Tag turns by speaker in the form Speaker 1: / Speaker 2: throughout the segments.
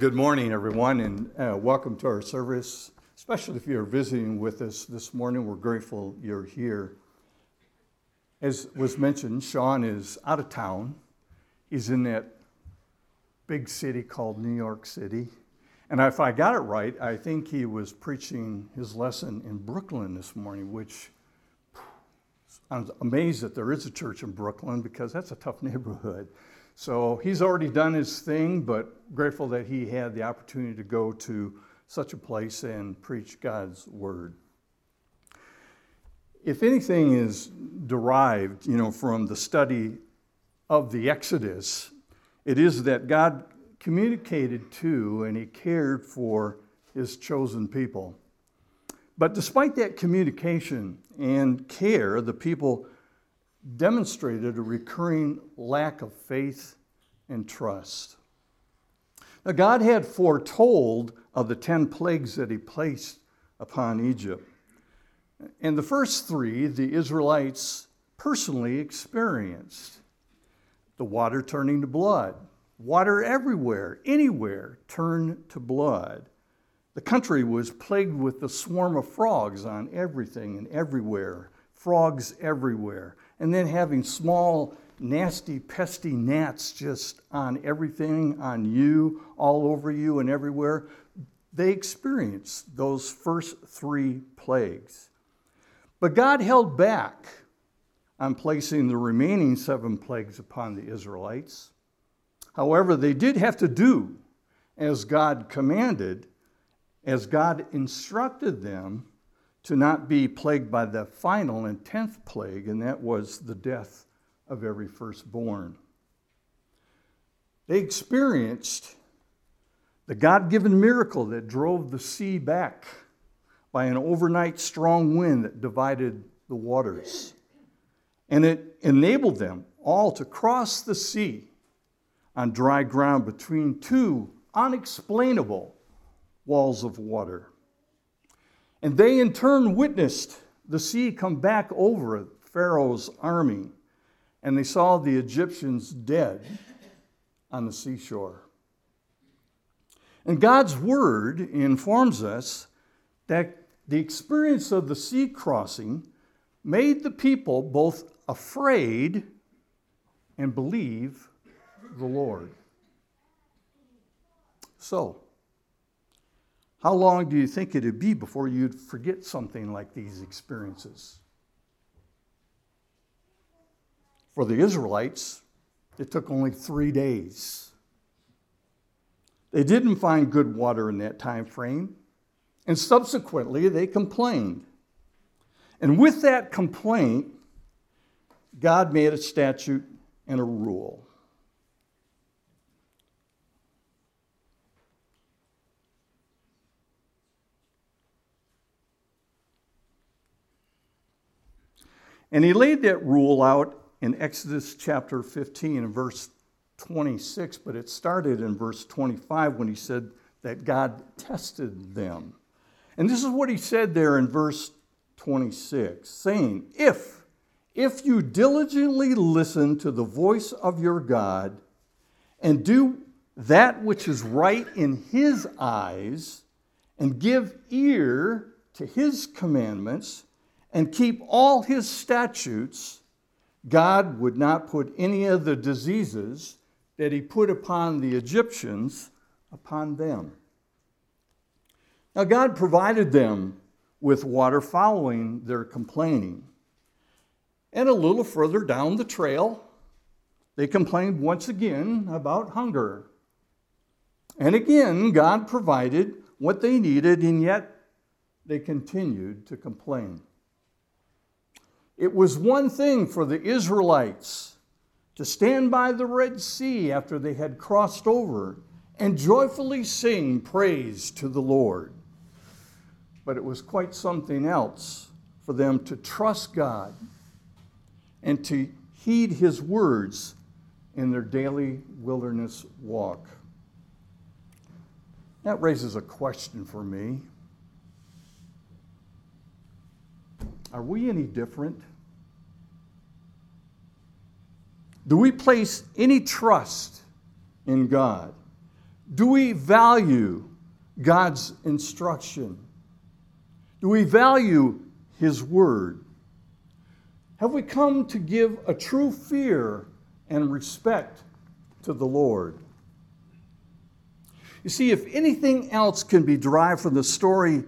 Speaker 1: good morning, everyone, and uh, welcome to our service. Especially if you're visiting with us this morning, we're grateful you're here. As was mentioned, Sean is out of town. He's in that big city called New York City. And if I got it right, I think he was preaching his lesson in Brooklyn this morning, which I'm amazed that there is a church in Brooklyn because that's a tough neighborhood. So he's already done his thing, but grateful that he had the opportunity to go to such a place and preach God's word. If anything is derived, you know, from the study of the Exodus, it is that God communicated to and he cared for his chosen people. But despite that communication and care, the people demonstrated a recurring lack of faith and trust. Now, God had foretold of the 10 plagues that He placed upon Egypt. And the first three, the Israelites personally experienced the water turning to blood. Water everywhere, anywhere, turned to blood. The country was plagued with the swarm of frogs on everything and everywhere, frogs everywhere and then having small, nasty, pesty gnats just on everything, on you, all over you, and everywhere. They experienced those first three plagues. But God held back on placing the remaining seven plagues upon the Israelites. However, they did have to do as God commanded, as God instructed them to not be plagued by the final and tenth plague, and that was the death of every firstborn. They experienced the God given miracle that drove the sea back by an overnight strong wind that divided the waters. And it enabled them all to cross the sea on dry ground between two unexplainable walls of water. And they in turn witnessed the sea come back over Pharaoh's army, and they saw the Egyptians dead on the seashore. And God's word informs us that the experience of the sea crossing made the people both afraid and believe the Lord. So, how long do you think it'd be before you'd forget something like these experiences? For the Israelites, it took only three days. They didn't find good water in that time frame, and subsequently they complained. And with that complaint, God made a statute and a rule. And he laid that rule out in Exodus chapter 15 and verse 26, but it started in verse 25 when he said that God tested them. And this is what he said there in verse 26, saying, If, if you diligently listen to the voice of your God and do that which is right in his eyes and give ear to his commandments, and keep all his statutes, God would not put any of the diseases that he put upon the Egyptians upon them. Now, God provided them with water following their complaining. And a little further down the trail, they complained once again about hunger. And again, God provided what they needed, and yet they continued to complain. It was one thing for the Israelites to stand by the Red Sea after they had crossed over and joyfully sing praise to the Lord. But it was quite something else for them to trust God and to heed His words in their daily wilderness walk. That raises a question for me. Are we any different? Do we place any trust in God? Do we value God's instruction? Do we value His Word? Have we come to give a true fear and respect to the Lord? You see, if anything else can be derived from the story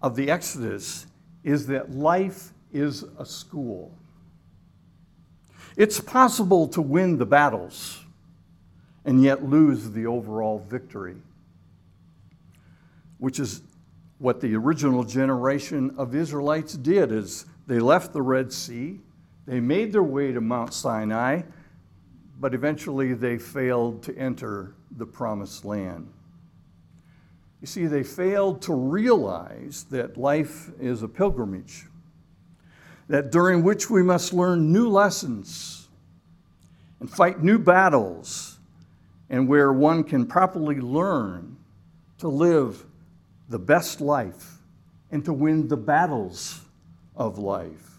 Speaker 1: of the Exodus, is that life is a school. It's possible to win the battles and yet lose the overall victory, which is what the original generation of Israelites did is they left the Red Sea, they made their way to Mount Sinai, but eventually they failed to enter the promised land. You see, they failed to realize that life is a pilgrimage, that during which we must learn new lessons and fight new battles, and where one can properly learn to live the best life and to win the battles of life.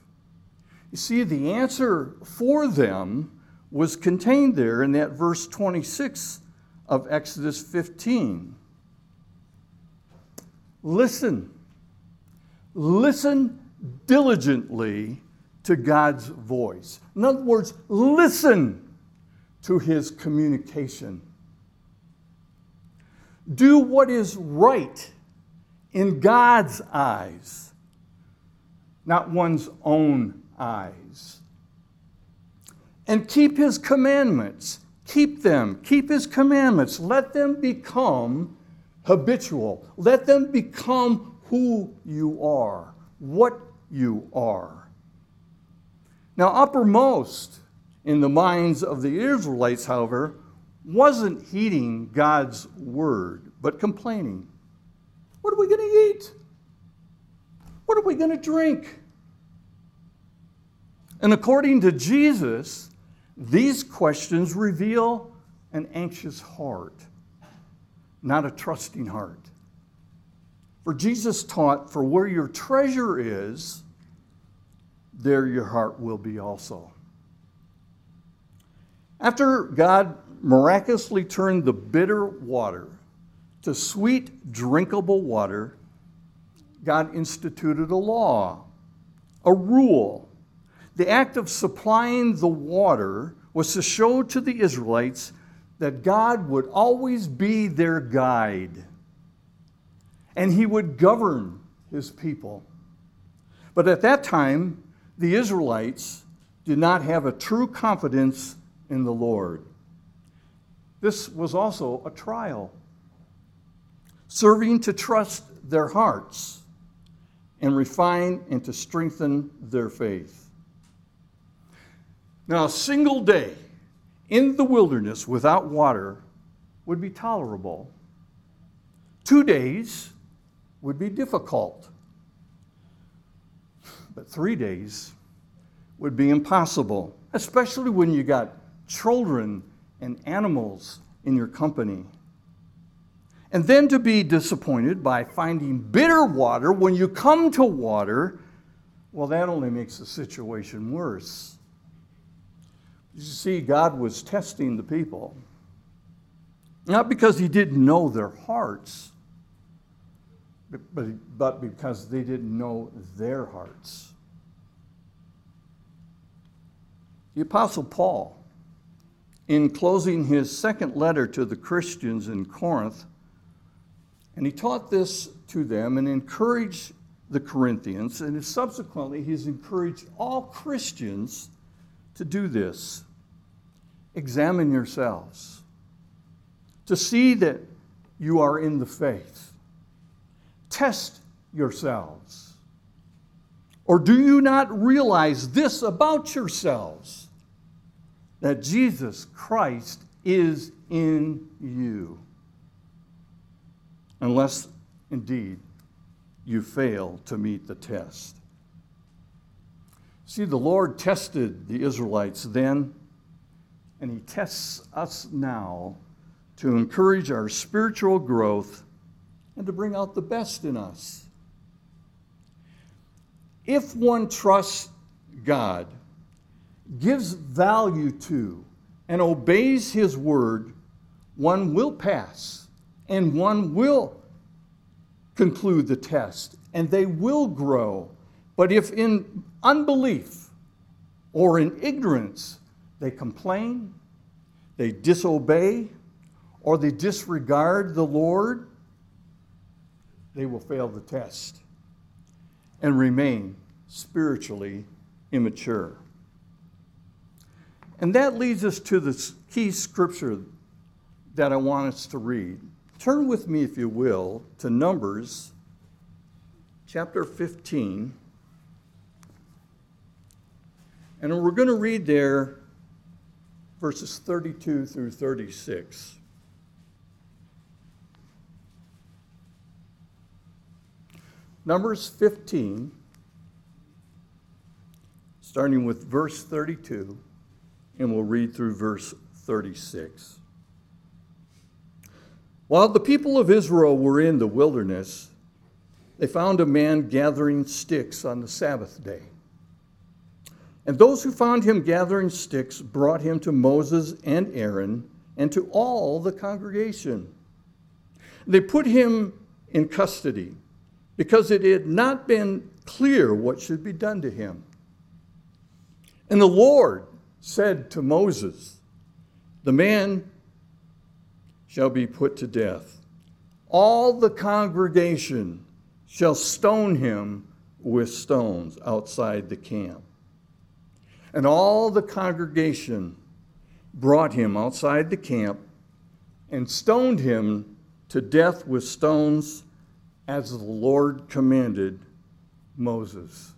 Speaker 1: You see, the answer for them was contained there in that verse 26 of Exodus 15. Listen. Listen diligently to God's voice. In other words, listen to his communication. Do what is right in God's eyes, not one's own eyes. And keep his commandments. Keep them. Keep his commandments. Let them become habitual. Let them become who you are, what you are. Now, uppermost in the minds of the Israelites, however, wasn't heeding God's word, but complaining. What are we going to eat? What are we going to drink? And according to Jesus, these questions reveal an anxious heart not a trusting heart. For Jesus taught, For where your treasure is, there your heart will be also. After God miraculously turned the bitter water to sweet, drinkable water, God instituted a law, a rule. The act of supplying the water was to show to the Israelites that God would always be their guide and he would govern his people. But at that time, the Israelites did not have a true confidence in the Lord. This was also a trial, serving to trust their hearts and refine and to strengthen their faith. Now, a single day in the wilderness without water would be tolerable. Two days would be difficult. But three days would be impossible, especially when you got children and animals in your company. And then to be disappointed by finding bitter water when you come to water, well, that only makes the situation worse. You see, God was testing the people. Not because he didn't know their hearts, but, but because they didn't know their hearts. The Apostle Paul, in closing his second letter to the Christians in Corinth, and he taught this to them and encouraged the Corinthians, and subsequently he's encouraged all Christians to do this examine yourselves to see that you are in the faith. Test yourselves. Or do you not realize this about yourselves that Jesus Christ is in you? Unless, indeed, you fail to meet the test. See, the Lord tested the Israelites then and He tests us now to encourage our spiritual growth and to bring out the best in us. If one trusts God, gives value to, and obeys His word, one will pass and one will conclude the test and they will grow. But if in unbelief or in ignorance they complain, they disobey, or they disregard the Lord, they will fail the test and remain spiritually immature. And that leads us to the key scripture that I want us to read. Turn with me, if you will, to Numbers chapter 15. And we're going to read there verses 32 through 36. Numbers 15, starting with verse 32, and we'll read through verse 36. While the people of Israel were in the wilderness, they found a man gathering sticks on the Sabbath day. And those who found him gathering sticks brought him to Moses and Aaron and to all the congregation. They put him in custody because it had not been clear what should be done to him. And the Lord said to Moses, The man shall be put to death. All the congregation shall stone him with stones outside the camp. And all the congregation brought him outside the camp and stoned him to death with stones as the Lord commanded Moses.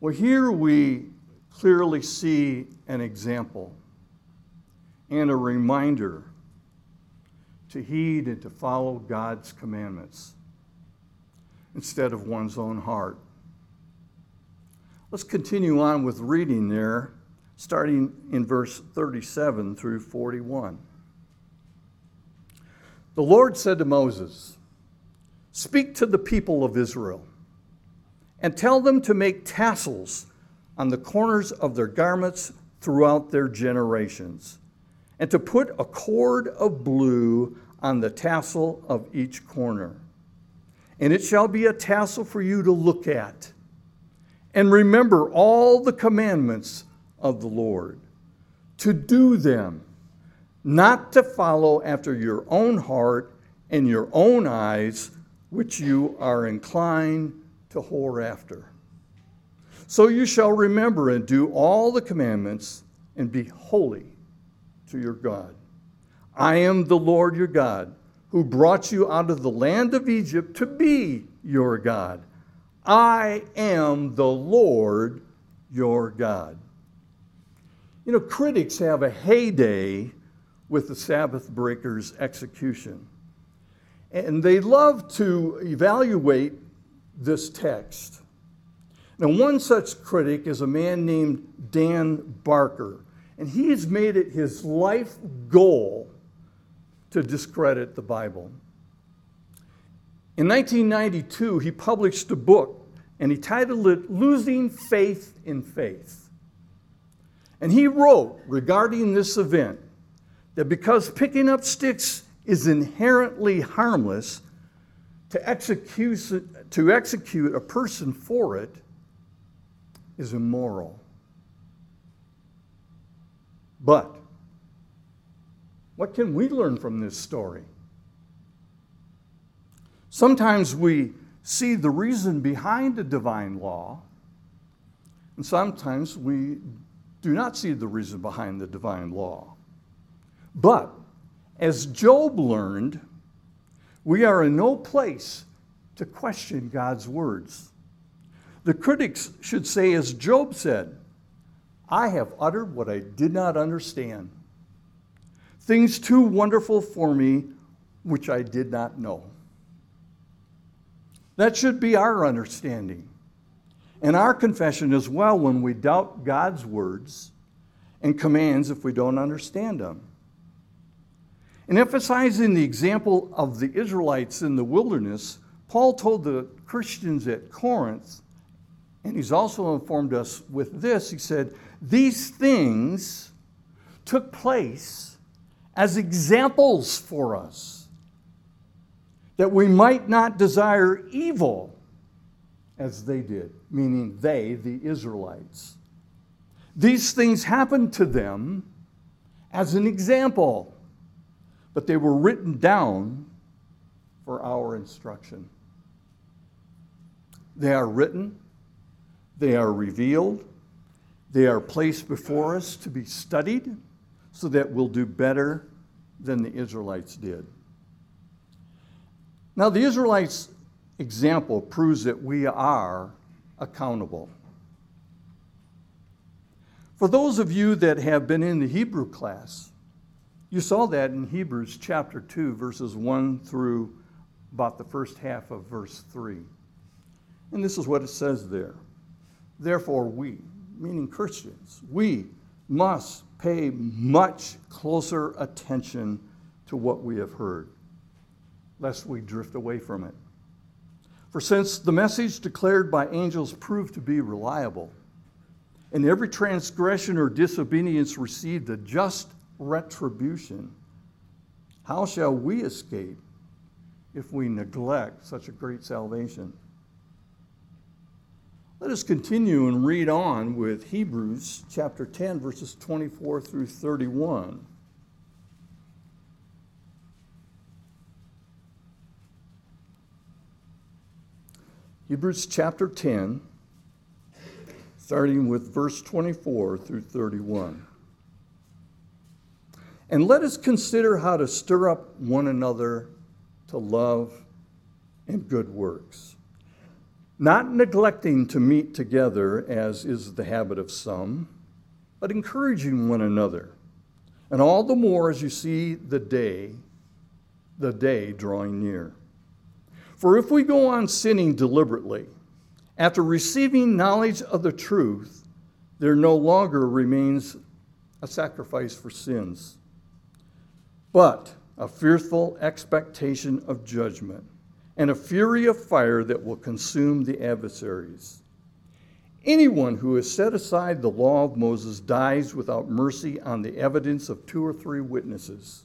Speaker 1: Well, here we clearly see an example and a reminder to heed and to follow God's commandments instead of one's own heart. Let's continue on with reading there, starting in verse 37 through 41. The Lord said to Moses, Speak to the people of Israel and tell them to make tassels on the corners of their garments throughout their generations, and to put a cord of blue on the tassel of each corner. And it shall be a tassel for you to look at. And remember all the commandments of the Lord, to do them not to follow after your own heart and your own eyes, which you are inclined to whore after. So you shall remember and do all the commandments and be holy to your God. I am the Lord your God, who brought you out of the land of Egypt to be your God. I am the Lord your God. You know, critics have a heyday with the Sabbath breakers' execution. And they love to evaluate this text. Now, one such critic is a man named Dan Barker, and he has made it his life goal to discredit the Bible. In 1992, he published a book, and he titled it Losing Faith in Faith. And he wrote regarding this event that because picking up sticks is inherently harmless, to execute, to execute a person for it is immoral. But what can we learn from this story? Sometimes we see the reason behind a divine law, and sometimes we do not see the reason behind the divine law. But as Job learned, we are in no place to question God's words. The critics should say, as Job said, I have uttered what I did not understand, things too wonderful for me which I did not know. That should be our understanding and our confession as well when we doubt God's words and commands if we don't understand them. In emphasizing the example of the Israelites in the wilderness, Paul told the Christians at Corinth, and he's also informed us with this he said, These things took place as examples for us, that we might not desire evil as they did, meaning they, the Israelites. These things happened to them as an example, but they were written down for our instruction. They are written, they are revealed, they are placed before us to be studied so that we'll do better than the Israelites did. Now, the Israelites' example proves that we are accountable. For those of you that have been in the Hebrew class, you saw that in Hebrews chapter 2, verses 1 through about the first half of verse 3. And this is what it says there. Therefore, we, meaning Christians, we must pay much closer attention to what we have heard, lest we drift away from it. For since the message declared by angels proved to be reliable, and every transgression or disobedience received a just retribution, how shall we escape if we neglect such a great salvation? Let us continue and read on with Hebrews chapter 10, verses 24 through 31. Hebrews chapter 10, starting with verse 24 through 31. And let us consider how to stir up one another to love and good works, not neglecting to meet together as is the habit of some, but encouraging one another, and all the more as you see the day, the day drawing near. For if we go on sinning deliberately, after receiving knowledge of the truth, there no longer remains a sacrifice for sins, but a fearful expectation of judgment and a fury of fire that will consume the adversaries. Anyone who has set aside the law of Moses dies without mercy on the evidence of two or three witnesses.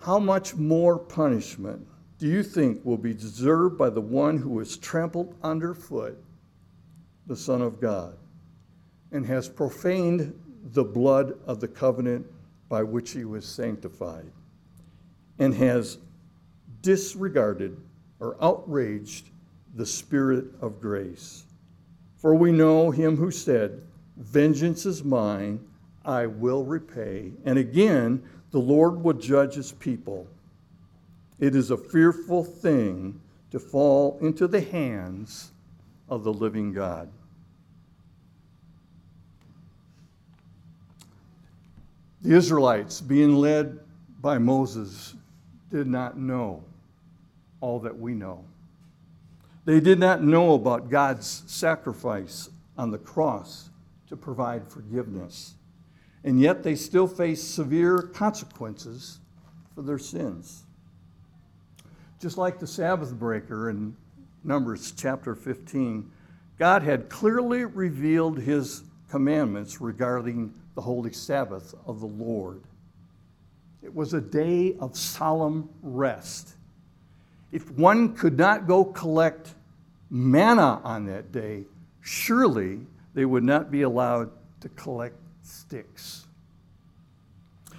Speaker 1: How much more punishment do you think will be deserved by the one who has trampled underfoot the Son of God and has profaned the blood of the covenant by which he was sanctified and has disregarded or outraged the Spirit of grace? For we know him who said, Vengeance is mine, I will repay. And again, the Lord will judge his people. It is a fearful thing to fall into the hands of the living God. The Israelites, being led by Moses, did not know all that we know. They did not know about God's sacrifice on the cross to provide forgiveness. And yet they still face severe consequences for their sins. Just like the Sabbath breaker in Numbers chapter 15, God had clearly revealed his commandments regarding the holy Sabbath of the Lord. It was a day of solemn rest. If one could not go collect manna on that day, surely they would not be allowed to collect sticks.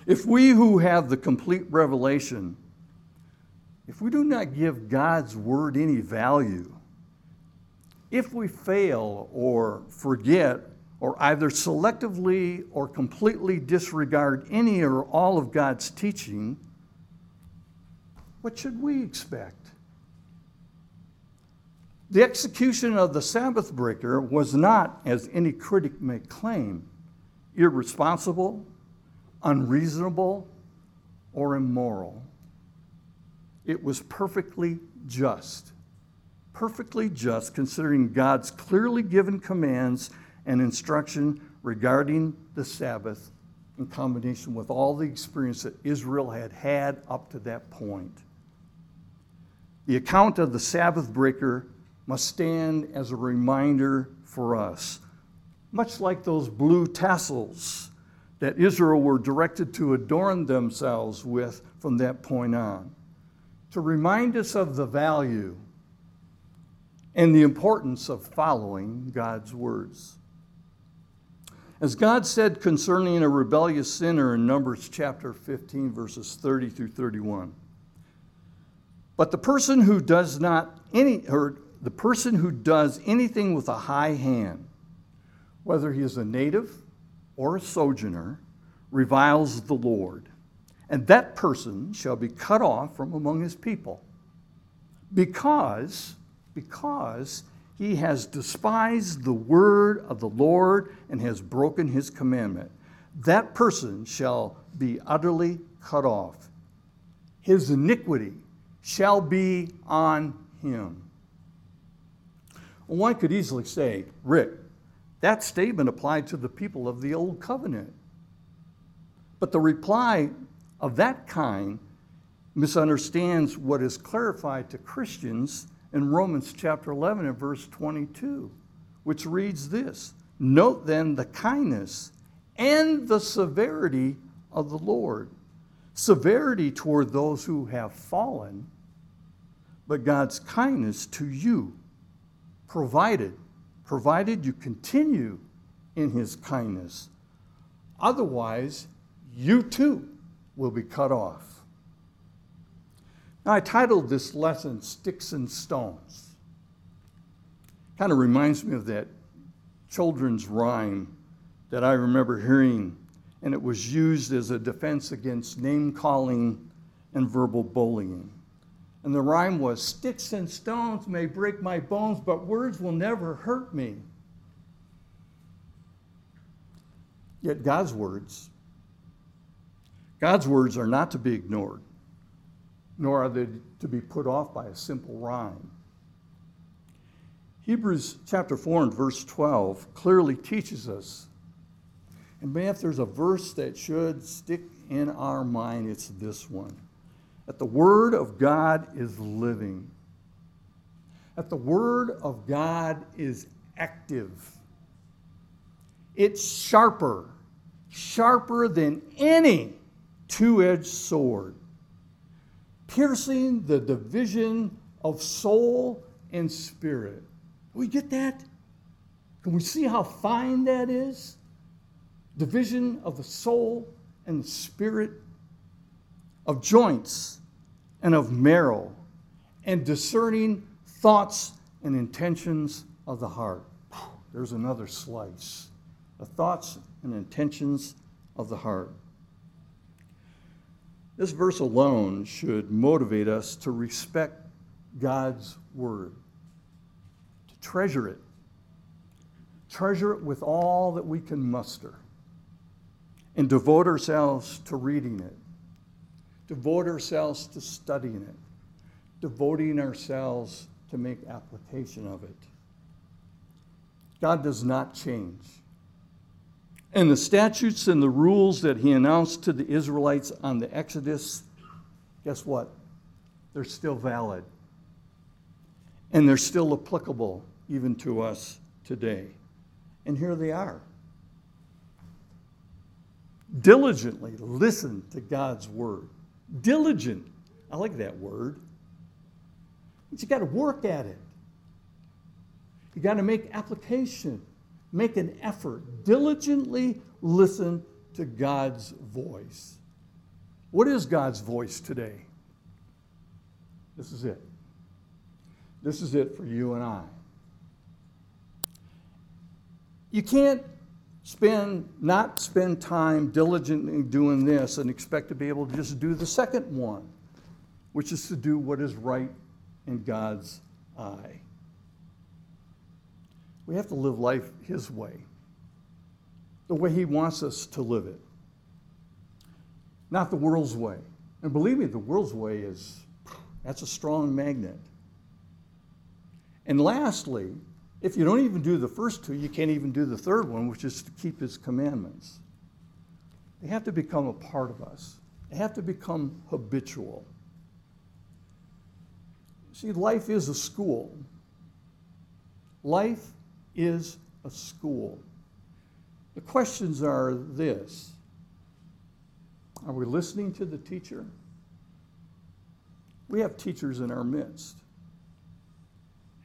Speaker 1: If we who have the complete revelation if we do not give God's word any value, if we fail or forget or either selectively or completely disregard any or all of God's teaching, what should we expect? The execution of the Sabbath breaker was not, as any critic may claim, irresponsible, unreasonable, or immoral. It was perfectly just. Perfectly just, considering God's clearly given commands and instruction regarding the Sabbath in combination with all the experience that Israel had had up to that point. The account of the Sabbath breaker must stand as a reminder for us, much like those blue tassels that Israel were directed to adorn themselves with from that point on, to remind us of the value and the importance of following God's words. As God said concerning a rebellious sinner in Numbers chapter 15, verses 30 through 31. But the person who does not any, or the person who does anything with a high hand, whether he is a native or a sojourner, reviles the Lord, and that person shall be cut off from among his people, because, because he has despised the word of the Lord and has broken his commandment. That person shall be utterly cut off. His iniquity shall be on him. One could easily say, Rick, that statement applied to the people of the Old Covenant. But the reply of that kind misunderstands what is clarified to Christians in Romans chapter 11 and verse 22, which reads this Note then the kindness and the severity of the Lord. Severity toward those who have fallen, but God's kindness to you, provided, provided you continue in his kindness. Otherwise, you too will be cut off. Now, I titled this lesson Sticks and Stones. Kind of reminds me of that children's rhyme that I remember hearing, and it was used as a defense against name calling and verbal bullying. And the rhyme was Sticks and stones may break my bones, but words will never hurt me. Yet God's words, God's words are not to be ignored nor are they to be put off by a simple rhyme. Hebrews chapter 4 and verse 12 clearly teaches us, and man, if there's a verse that should stick in our mind, it's this one that the Word of God is living, that the Word of God is active, it's sharper, sharper than any two edged sword piercing the division of soul and spirit. We get that? Can we see how fine that is? Division of the soul and the spirit, of joints and of marrow, and discerning thoughts and intentions of the heart. There's another slice. The thoughts and intentions of the heart. This verse alone should motivate us to respect God's word, to treasure it, treasure it with all that we can muster, and devote ourselves to reading it, devote ourselves to studying it, devoting ourselves to make application of it. God does not change. And the statutes and the rules that he announced to the Israelites on the Exodus, guess what? They're still valid. And they're still applicable even to us today. And here they are. Diligently listen to God's word. Diligent. I like that word. But you got to work at it. You got to make application make an effort, diligently listen to God's voice. What is God's voice today? This is it. This is it for you and I. You can't spend not spend time diligently doing this and expect to be able to just do the second one, which is to do what is right in God's eye. We have to live life His way, the way He wants us to live it, not the world's way. And believe me, the world's way is that's a strong magnet. And lastly, if you don't even do the first two, you can't even do the third one, which is to keep His commandments. They have to become a part of us, they have to become habitual. See, life is a school. Life is a school. The questions are this Are we listening to the teacher? We have teachers in our midst.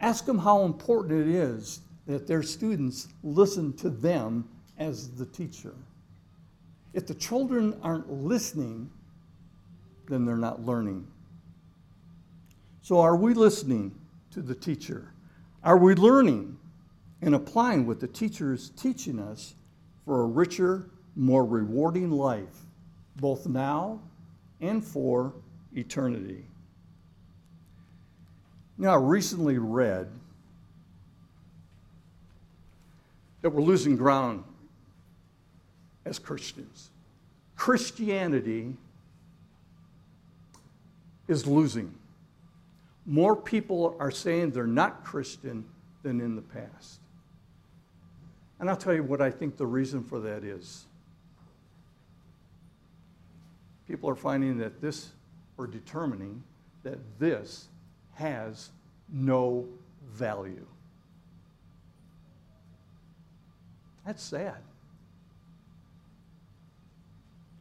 Speaker 1: Ask them how important it is that their students listen to them as the teacher. If the children aren't listening, then they're not learning. So, are we listening to the teacher? Are we learning and applying what the teacher is teaching us for a richer, more rewarding life, both now and for eternity? Now, I recently read that we're losing ground as Christians. Christianity is losing. More people are saying they're not Christian than in the past. And I'll tell you what I think the reason for that is. People are finding that this, or determining that this has no value. That's sad.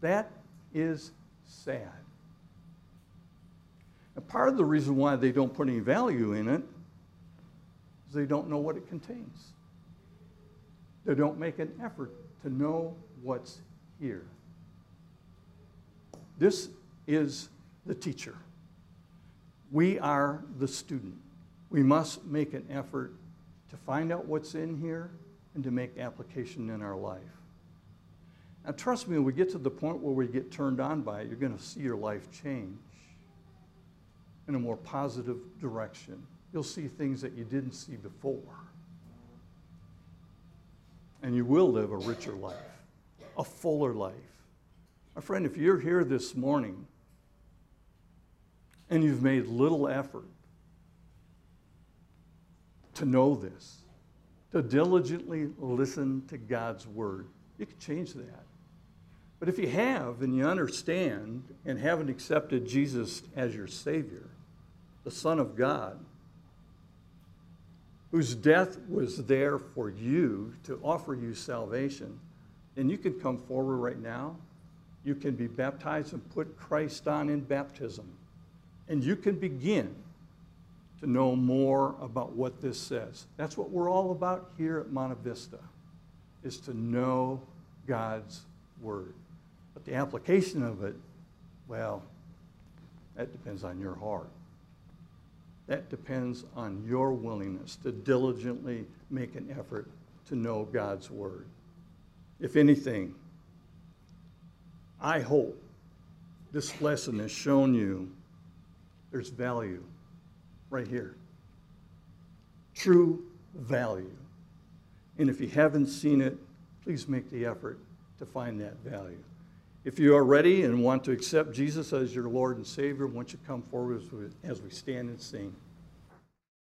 Speaker 1: That is sad. And part of the reason why they don't put any value in it is they don't know what it contains. They don't make an effort to know what's here. This is the teacher. We are the student. We must make an effort to find out what's in here and to make application in our life. Now, trust me, when we get to the point where we get turned on by it, you're going to see your life change in a more positive direction. You'll see things that you didn't see before. And you will live a richer life, a fuller life. My friend, if you're here this morning and you've made little effort to know this, to diligently listen to God's word, you can change that. But if you have and you understand and haven't accepted Jesus as your Savior, the Son of God, whose death was there for you to offer you salvation, then you can come forward right now. You can be baptized and put Christ on in baptism. And you can begin to know more about what this says. That's what we're all about here at Monte Vista, is to know God's Word. But the application of it, well, that depends on your heart. That depends on your willingness to diligently make an effort to know God's Word. If anything, I hope this lesson has shown you there's value right here. True value. And if you haven't seen it, please make the effort to find that value. If you are ready and want to accept Jesus as your Lord and Savior, won't you come forward as we, as we stand and sing?